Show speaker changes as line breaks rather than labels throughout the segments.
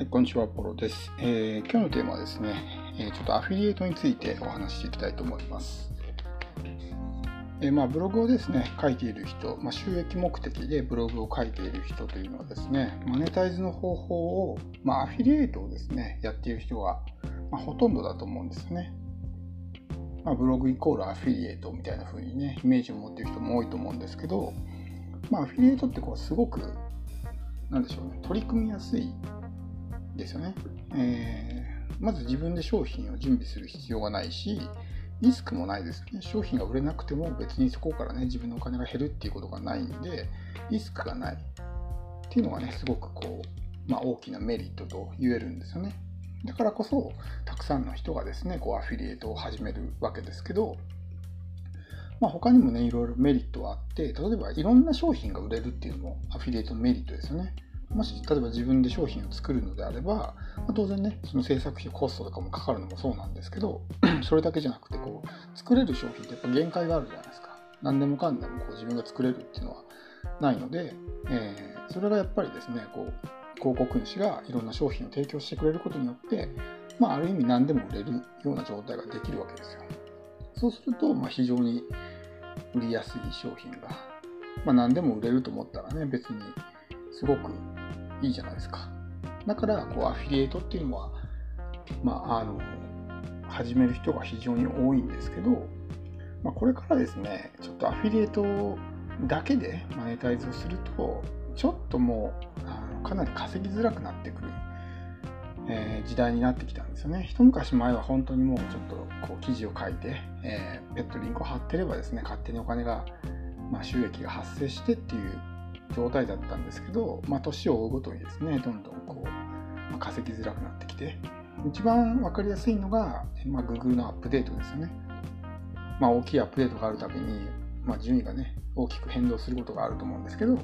はい、こんにちは、ポロです、えー、今日のテーマはですね、えー、ちょっとアフィリエイトについてお話ししていきたいと思います。えー、まあ、ブログをですね、書いている人、まあ、収益目的でブログを書いている人というのはですね、マネタイズの方法を、まあ、アフィリエイトをですね、やっている人が、まあ、ほとんどだと思うんですね。まあ、ブログイコールアフィリエイトみたいな風にね、イメージを持っている人も多いと思うんですけど、まあ、アフィリエイトってこうすごく、なんでしょうね、取り組みやすいですよね。えー、まず自分で商品を準備する必要がないし、リスクもないですよね。商品が売れなくても別にそこからね、自分のお金が減るっていうことがないんで、リスクがないっていうのがね、すごくこう、まあ、大きなメリットと言えるんですよね。だからこそ、たくさんの人がですね、こうアフィリエイトを始めるわけですけど、まあ、他にもね、いろいろメリットはあって、例えばいろんな商品が売れるっていうのもアフィリエイトのメリットですよね。もし例えば自分で商品を作るのであれば、まあ、当然ねその制作費コストとかもかかるのもそうなんですけど それだけじゃなくてこう作れる商品ってやっぱ限界があるじゃないですか。何でもかんでもこう自分が作れるっていうのはないので、えー、それがやっぱりですねこう広告主がいろんな商品を提供してくれることによって、まあ、ある意味何でも売れるような状態ができるわけですよ。そうすると、まあ、非常に売りやすい商品が、まあ、何でも売れると思ったらね別にすごくいいじゃないですか。だから、こう、アフィリエイトっていうのは、まあ、あの、始める人が非常に多いんですけど、まあ、これからですね、ちょっとアフィリエイトだけでマネタイズをすると、ちょっともう、あのかなり稼ぎづらくなってくる、え、時代になってきたんですよね。一昔前は本当にもうちょっとこう記事を書いて、えー、ペットリンクを貼ってればですね、勝手にお金が、まあ、収益が発生してっていう状態だったんですけど、まあ、年を追うごとにですね、どんどんこう、まあ、稼ぎづらくなってきて、一番分かりやすいのが、まあ、Google のアップデートですよね。まあ、大きいアップデートがあるたびに、まあ、順位がね、大きく変動することがあると思うんですけど、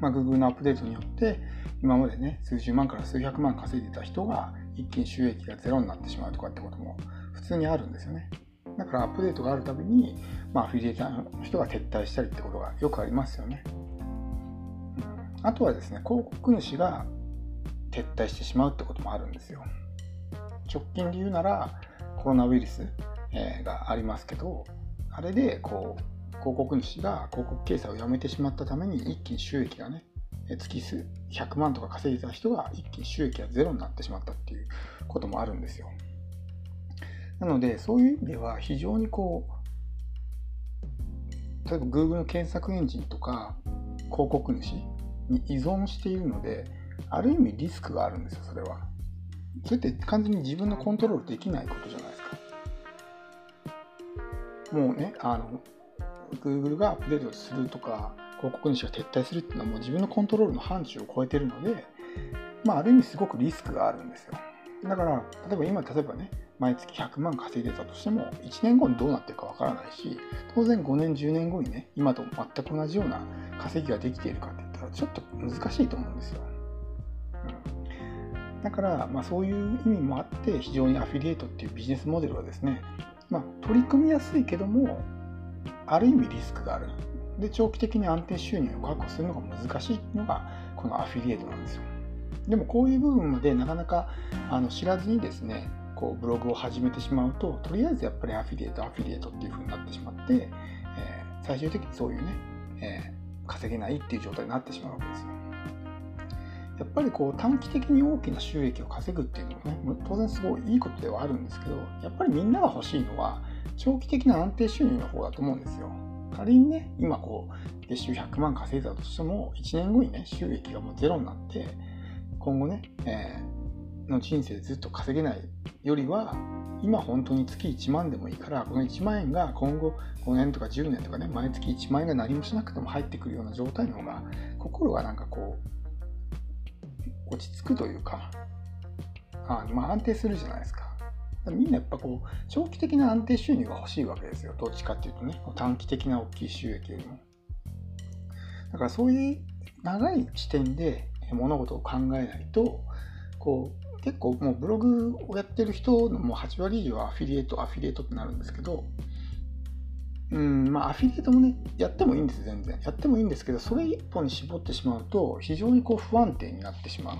まあ、Google のアップデートによって、今までね、数十万から数百万稼いでた人が、一気に収益がゼロになってしまうとかってことも普通にあるんですよね。だからアップデートがあるたびに、まあ、アフィリエイターの人が撤退したりってことがよくありますよね。あとはですね、広告主が撤退してしまうってこともあるんですよ。直近で言うなら、コロナウイルスがありますけど、あれでこう広告主が広告掲載をやめてしまったために一気に収益がね、月数100万とか稼いでた人が一気に収益がゼロになってしまったっていうこともあるんですよ。なので、そういう意味では非常にこう、例えば Google の検索エンジンとか広告主に依存しているので、ある意味リスクがあるんですよ、それは。それって完全に自分のコントロールできないことじゃないですか。もうね、あの、Google がアップデートするとか、広告主が撤退するっていうのはもう自分のコントロールの範疇を超えてるので、まあ、ある意味すごくリスクがあるんですよ。だから、例えば今、例えばね、毎月100万稼いでたとしても、1年後にどうなってるかわからないし、当然5年、10年後にね、今と全く同じような稼ぎができているかってちょっと難しいと思うんですよ。だから、まあ、そういう意味もあって非常にアフィリエイトっていうビジネスモデルはですね、まあ、取り組みやすいけどもある意味リスクがあるで長期的に安定収入を確保するのが難しいのがこのアフィリエイトなんですよでもこういう部分までなかなかあの知らずにですねこうブログを始めてしまうととりあえずやっぱりアフィリエイトアフィリエイトっていう風になってしまって、えー、最終的にそういうね、えー稼げないっていう状態になってしまうわけですよ。やっぱりこう短期的に大きな収益を稼ぐっていうのはね、当然すごいいいことではあるんですけど、やっぱりみんなが欲しいのは長期的な安定収入の方だと思うんですよ。仮にね、今こう、月収100万稼いだとしても、1年後にね、収益がもうゼロになって、今後ね、えー、の人生ずっと稼げないよりは、今本当に月1万でもいいから、この1万円が今後5年とか10年とかね、毎月1万円が何もしなくても入ってくるような状態の方が、心がなんかこう、落ち着くというか、あまあ安定するじゃないですか。みんなやっぱこう、長期的な安定収入が欲しいわけですよ。どっちかっていうとね、短期的な大きい収益よりも。だからそういう長い視点で物事を考えないと、こう、結構もうブログをやってる人のもう8割以上はアフィリエイト、アフィリエイトってなるんですけど、うん、まあアフィリエイトもね、やってもいいんです、全然。やってもいいんですけど、それ一本に絞ってしまうと、非常にこう不安定になってしまう。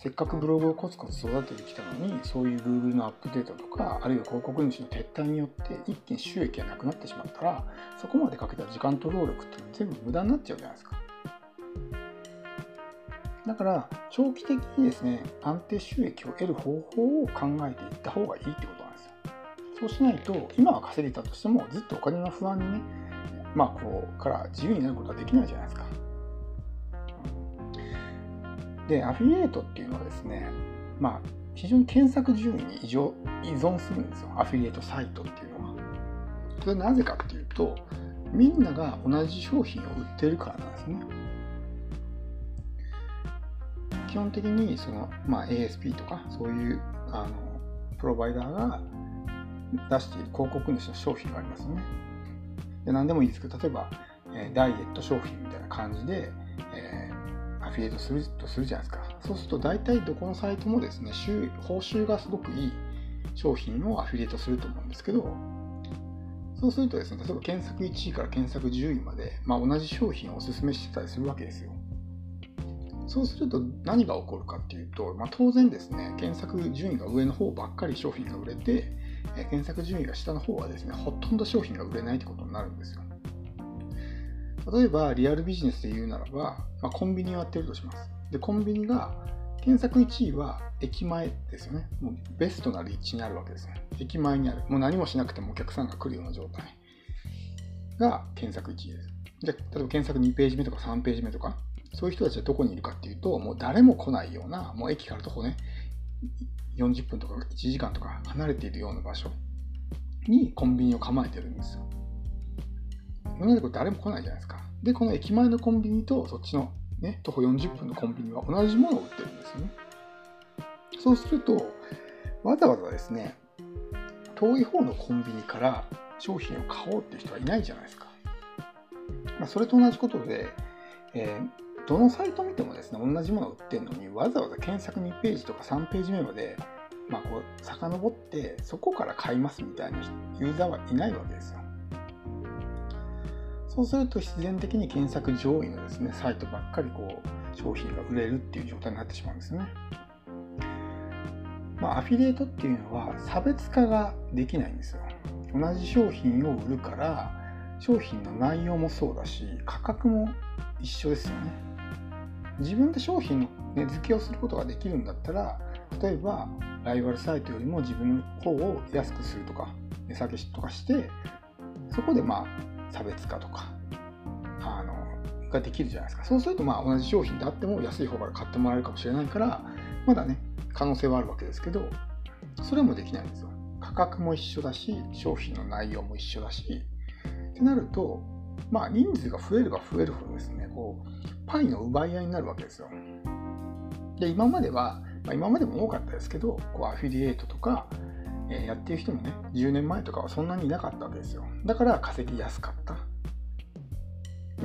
せっかくブログをコツコツ育ててきたのにそういう Google のアップデートとかあるいは広告主の撤退によって一気に収益がなくなってしまったらそこまでかけた時間と労力って全部無駄になっちゃうじゃないですか。だから長期的にですね安定収益を得る方法を考えていった方がいいってことなんですよ。そうしないと今は稼いでたとしてもずっとお金の不安にねまあこうから自由になることはできないじゃないですか。で、アフィリエイトっていうのはですね、まあ、非常に検索順位に依存するんですよ。アフィリエイトサイトっていうのは。それはなぜかっていうと、みんなが同じ商品を売ってるからなんですね。基本的にその、まあ、ASP とかそういうあのプロバイダーが出している広告主の商品がありますよね。で何でもいいですけど、例えば、えダイエット商品みたいな感じで、えー、アフィリエイトするとするじゃないですか。そうすると大体どこのサイトもですね、報酬がすごくいい商品をアフィリエイトすると思うんですけど、そうするとですね、例えば検索1位から検索10位まで、まあ、同じ商品をお勧めしてたりするわけですよ。そうすると何が起こるかっていうと、まあ、当然ですね、検索順位が上の方ばっかり商品が売れて、え検索順位が下の方はですね、ほとんど商品が売れないってことになるんですよ。例えば、リアルビジネスで言うならば、まあ、コンビニをやってるとします。で、コンビニが、検索1位は駅前ですよね。もうベストな立地にあるわけですね。駅前にある。もう何もしなくてもお客さんが来るような状態が検索1位です。じゃ例えば検索2ページ目とか3ページ目とか、そういう人たちはどこにいるかっていうと、もう誰も来ないような、もう駅から徒歩ね、40分とか1時間とか離れているような場所にコンビニを構えてるんですよ。なのでこれ誰も来ないじゃないですか。で、この駅前のコンビニとそっちのね、徒歩40分のコンビニは同じものを売ってるんですよね。そうすると、わざわざですね、遠い方のコンビニから商品を買おうっていう人はいないじゃないですか。まあ、それと同じことで、えーどのサイト見てもですね、同じものを売ってるのに、わざわざ検索2ページとか3ページ目まで、まあ、こう、遡って、そこから買いますみたいなユーザーはいないわけですよ。そうすると必然的に検索上位のですね、サイトばっかりこう、商品が売れるっていう状態になってしまうんですね。まあ、アフィリエイトっていうのは差別化ができないんですよ。同じ商品を売るから、商品の内容もそうだし、価格も一緒ですよね。自分で商品の値付けをすることができるんだったら例えばライバルサイトよりも自分の方を安くするとか値下げとかしてそこでまあ差別化とかあのができるじゃないですか。そうするとまあ同じ商品であっても安い方から買ってもらえるかもしれないからまだね可能性はあるわけですけどそれもできないんですよ。価格も一緒だし商品の内容も一緒だし。ってなるとまあ人数が増えれば増えるほどですねこうパイの奪い合いになるわけですよ。で、今までは、まあ、今までも多かったですけど、こうアフィリエイトとか、えー、やってる人もね、10年前とかはそんなにいなかったわけですよ。だから稼ぎやすかった。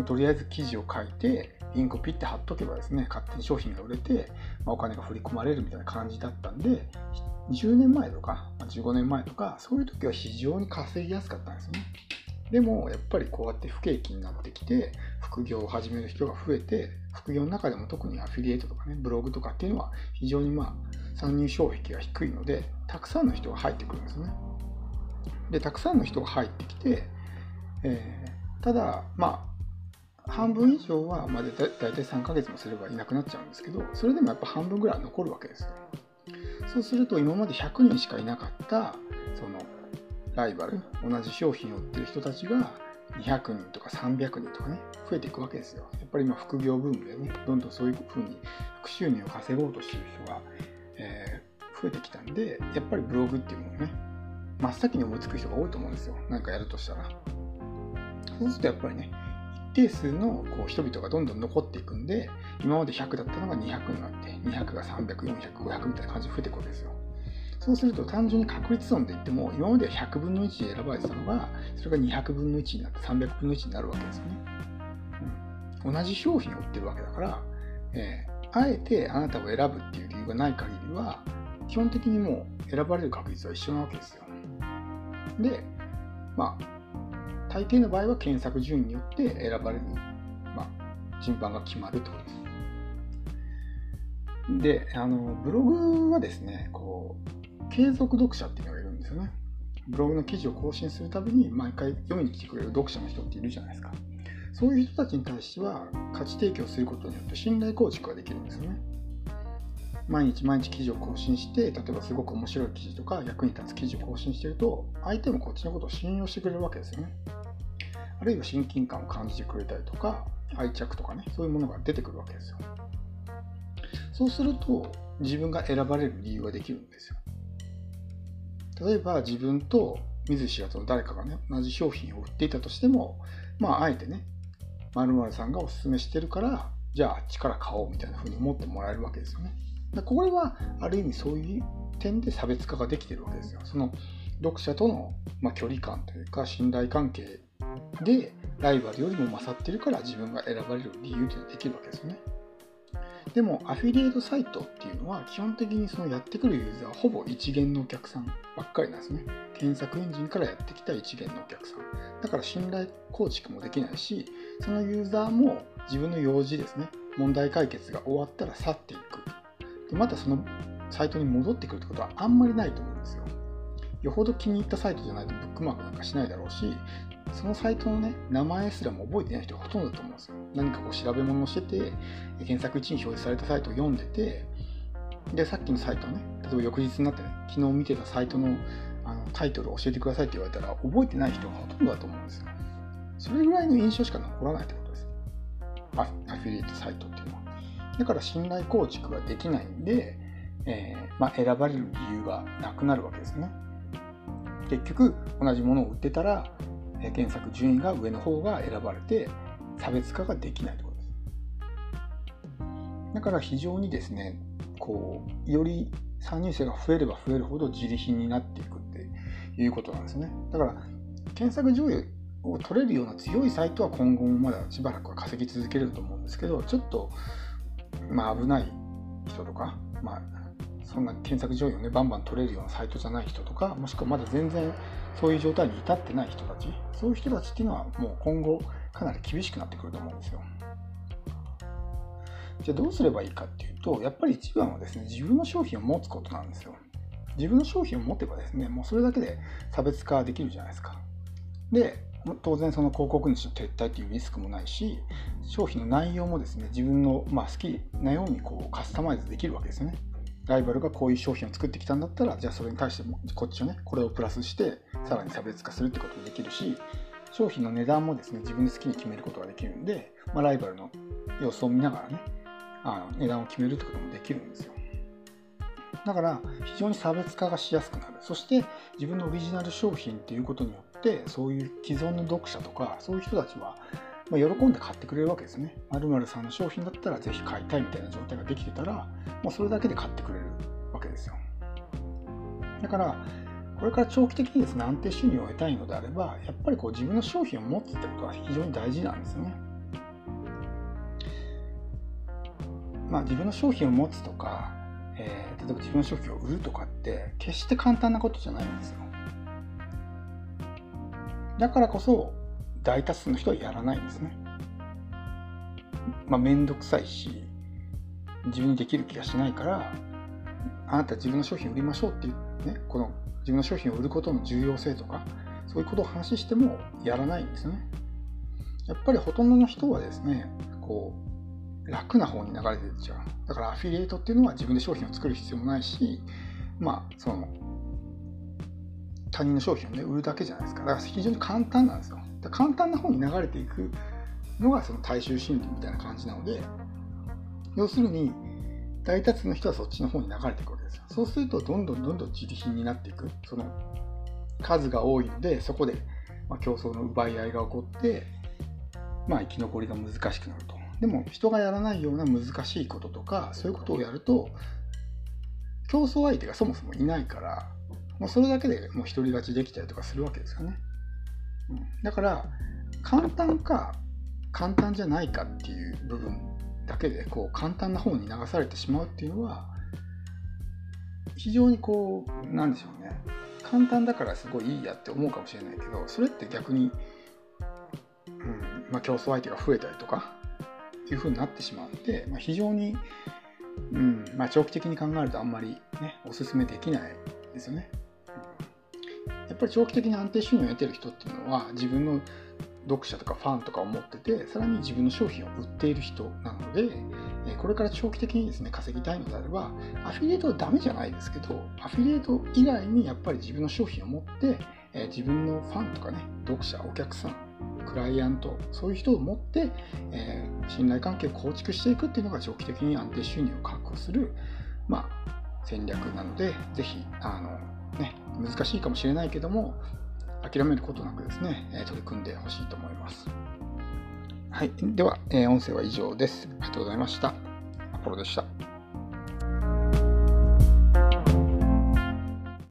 とりあえず記事を書いて、リンクをピッて貼っとけばですね、勝手に商品が売れて、まあ、お金が振り込まれるみたいな感じだったんで、10年前とか、15年前とか、そういう時は非常に稼ぎやすかったんですね。でも、やっぱりこうやって不景気になってきて、副業を始める人が増えて、副業の中でも特にアフィリエイトとかね、ブログとかっていうのは非常にまあ、参入障壁が低いので、たくさんの人が入ってくるんですね。で、たくさんの人が入ってきて、えー、ただ、まあ、半分以上は、まあ、だいたい3ヶ月もすればいなくなっちゃうんですけど、それでもやっぱ半分ぐらい残るわけですよ。そうすると、今まで100人しかいなかった、その、ライバル、同じ商品を売ってる人たちが、200人とか300人とかね、増えていくわけですよ。やっぱり今副業ブームでね、どんどんそういうふうに副収入を稼ごうとしてる人が、えー、増えてきたんで、やっぱりブログっていうものね、真っ先に思いつく人が多いと思うんですよ。何かやるとしたら。そうするとやっぱりね、一定数のこう人々がどんどん残っていくんで、今まで100だったのが200になって、200が300、400、500みたいな感じで増えていくわけですよ。そうすると単純に確率論で言っても、今までは100分の1で選ばれてたのが、それが200分の1になって300分の1になるわけですよね。同じ商品を売ってるわけだから、えー、あえてあなたを選ぶっていう理由がない限りは、基本的にもう選ばれる確率は一緒なわけですよ。で、まあ、大抵の場合は検索順位によって選ばれる、まあ、順番が決まるってことです。で、あの、ブログはですね、こう、継続読者っていうのがいるんですよね。ブログの記事を更新するたびに毎回読みに来てくれる読者の人っているじゃないですか。そういう人たちに対しては価値提供することによって信頼構築ができるんですよね。毎日毎日記事を更新して、例えばすごく面白い記事とか役に立つ記事を更新してると、相手もこっちのことを信用してくれるわけですよね。あるいは親近感を感じてくれたりとか、愛着とかね、そういうものが出てくるわけですよ。そうすると、自分が選ばれる理由ができるんですよ。例えば自分と見ず知らずの誰かがね、同じ商品を売っていたとしても、まあ、あえてね、〇〇さんがおすすめしてるから、じゃああっちから買おうみたいな風に思ってもらえるわけですよね。これはある意味そういう点で差別化ができてるわけですよ。その読者との、ま距離感というか信頼関係でライバルよりも勝ってるから自分が選ばれる理由というのができるわけですよね。でもアフィリエイトサイトっていうのは基本的にそのやってくるユーザーはほぼ一元のお客さんばっかりなんですね。検索エンジンからやってきた一元のお客さん。だから信頼構築もできないし、そのユーザーも自分の用事ですね、問題解決が終わったら去っていく。でまたそのサイトに戻ってくるってことはあんまりないと思うんですよ。よほど気に入ったサイトじゃないとブックマークなんかしないだろうし、そのサイトのね、名前すらも覚えてない人がほとんどだと思うんですよ。何かこう調べ物をしてて、検索1に表示されたサイトを読んでて、で、さっきのサイトね、例えば翌日になってね、昨日見てたサイトのあのタイトルを教えてくださいって言われたら、覚えてない人がほとんどだと思うんですよ。それぐらいの印象しか残らないってことです。アフィリエイトサイトっていうのは。だから信頼構築ができないんで、えー、まあ、選ばれる理由がなくなるわけですね。結局、同じものを売ってたら、検索順位が上の方が選ばれて差別化ができないということです。だから非常にですね、こう、より参入者が増えれば増えるほど自利品になっていくっていうことなんですね。だから、検索上位を取れるような強いサイトは今後もまだしばらくは稼ぎ続けると思うんですけど、ちょっと、まあ危ない人とか、まあそんな検索上位をね、バンバン取れるようなサイトじゃない人とか、もしくはまだ全然そういう状態に至ってない人たち、そういう人たちっていうのはもう今後かなり厳しくなってくると思うんですよ。じゃあどうすればいいかっていうと、やっぱり一番はですね、自分の商品を持つことなんですよ。自分の商品を持てばですね、もうそれだけで差別化できるじゃないですか。で、当然その広告主の撤退っていうリスクもないし、商品の内容もですね、自分のま好きなようにこうカスタマイズできるわけですよね。ライバルがこういう商品を作ってきたんだったら、じゃあそれに対してもこっちをね、これをプラスして、さらに差別化するってこともできるし、商品の値段もですね、自分で好きに決めることができるんで、まあ、ライバルの様子を見ながらね、あの値段を決めるってこともできるんですよ。だから非常に差別化がしやすくなる。そして自分のオリジナル商品っていうことによって、そういう既存の読者とか、そういう人たちはま喜んで買ってくれるわけですね。〇〇さんの商品だったらぜひ買いたいみたいな状態ができてたら、もうそれだけで買ってくれるわけですよ。だから、これから長期的にですね、安定収入を得たいのであれば、やっぱりこう自分の商品を持つってことは非常に大事なんですよね。まあ自分の商品を持つとか、えー、例えば自分の商品を売るとかって決して簡単なことじゃないんですよ。だからこそ大多数の人はやらないんですね。まあ、めんどくさいし、自分にできる気がしないから、あなた自分の商品売りましょうっていうね、この自分の商品を売ることの重要性とか、そういうことを話してもやらないんですね。やっぱりほとんどの人はですね、こう、楽な方に流れていっちゃう。だからアフィリエイトっていうのは自分で商品を作る必要もないし、まあ、その、他人の商品をね、売るだけじゃないですか。だから非常に簡単なんですよ。簡単な方に流れていくのがその大衆心理みたいな感じなので要するに大多数の人はそっちの方に流れていくわけですよ。そうするとどんどんどんどん自利品になっていく。その数が多いのでそこで、ま競争の奪い合いが起こってまあ生き残りが難しくなると。でも人がやらないような難しいこととかそういうことをやると競争相手がそもそもいないからもうそれだけでもう独り勝ちできたりとかするわけですよね。だから簡単か簡単じゃないかっていう部分だけでこう簡単な方に流されてしまうっていうのは非常にこうなんでしょうね簡単だからすごいいいやって思うかもしれないけどそれって逆に、うんまあ、競争相手が増えたりとかいうふうになってしまうので、まあ、非常にうんまあ、長期的に考えるとあんまり、ね、おすすめできないですよね。やっぱり長期的に安定収入を得てる人っていうのは自分の読者とかファンとかを持っててさらに自分の商品を売っている人なのでこれから長期的にですね稼ぎたいのであればアフィリエイトはダメじゃないですけどアフィリエイト以外にやっぱり自分の商品を持って自分のファンとかね読者お客さんクライアントそういう人を持って、え、信頼関係を構築していくっていうのが長期的に安定収入を確保する、まあ、戦略なのでぜひあの、ね、難しいかもしれないけども諦めることなくですね取り組んでほしいと思います。はい、では、え音声は以上です。ありがとうございました。アポロでした。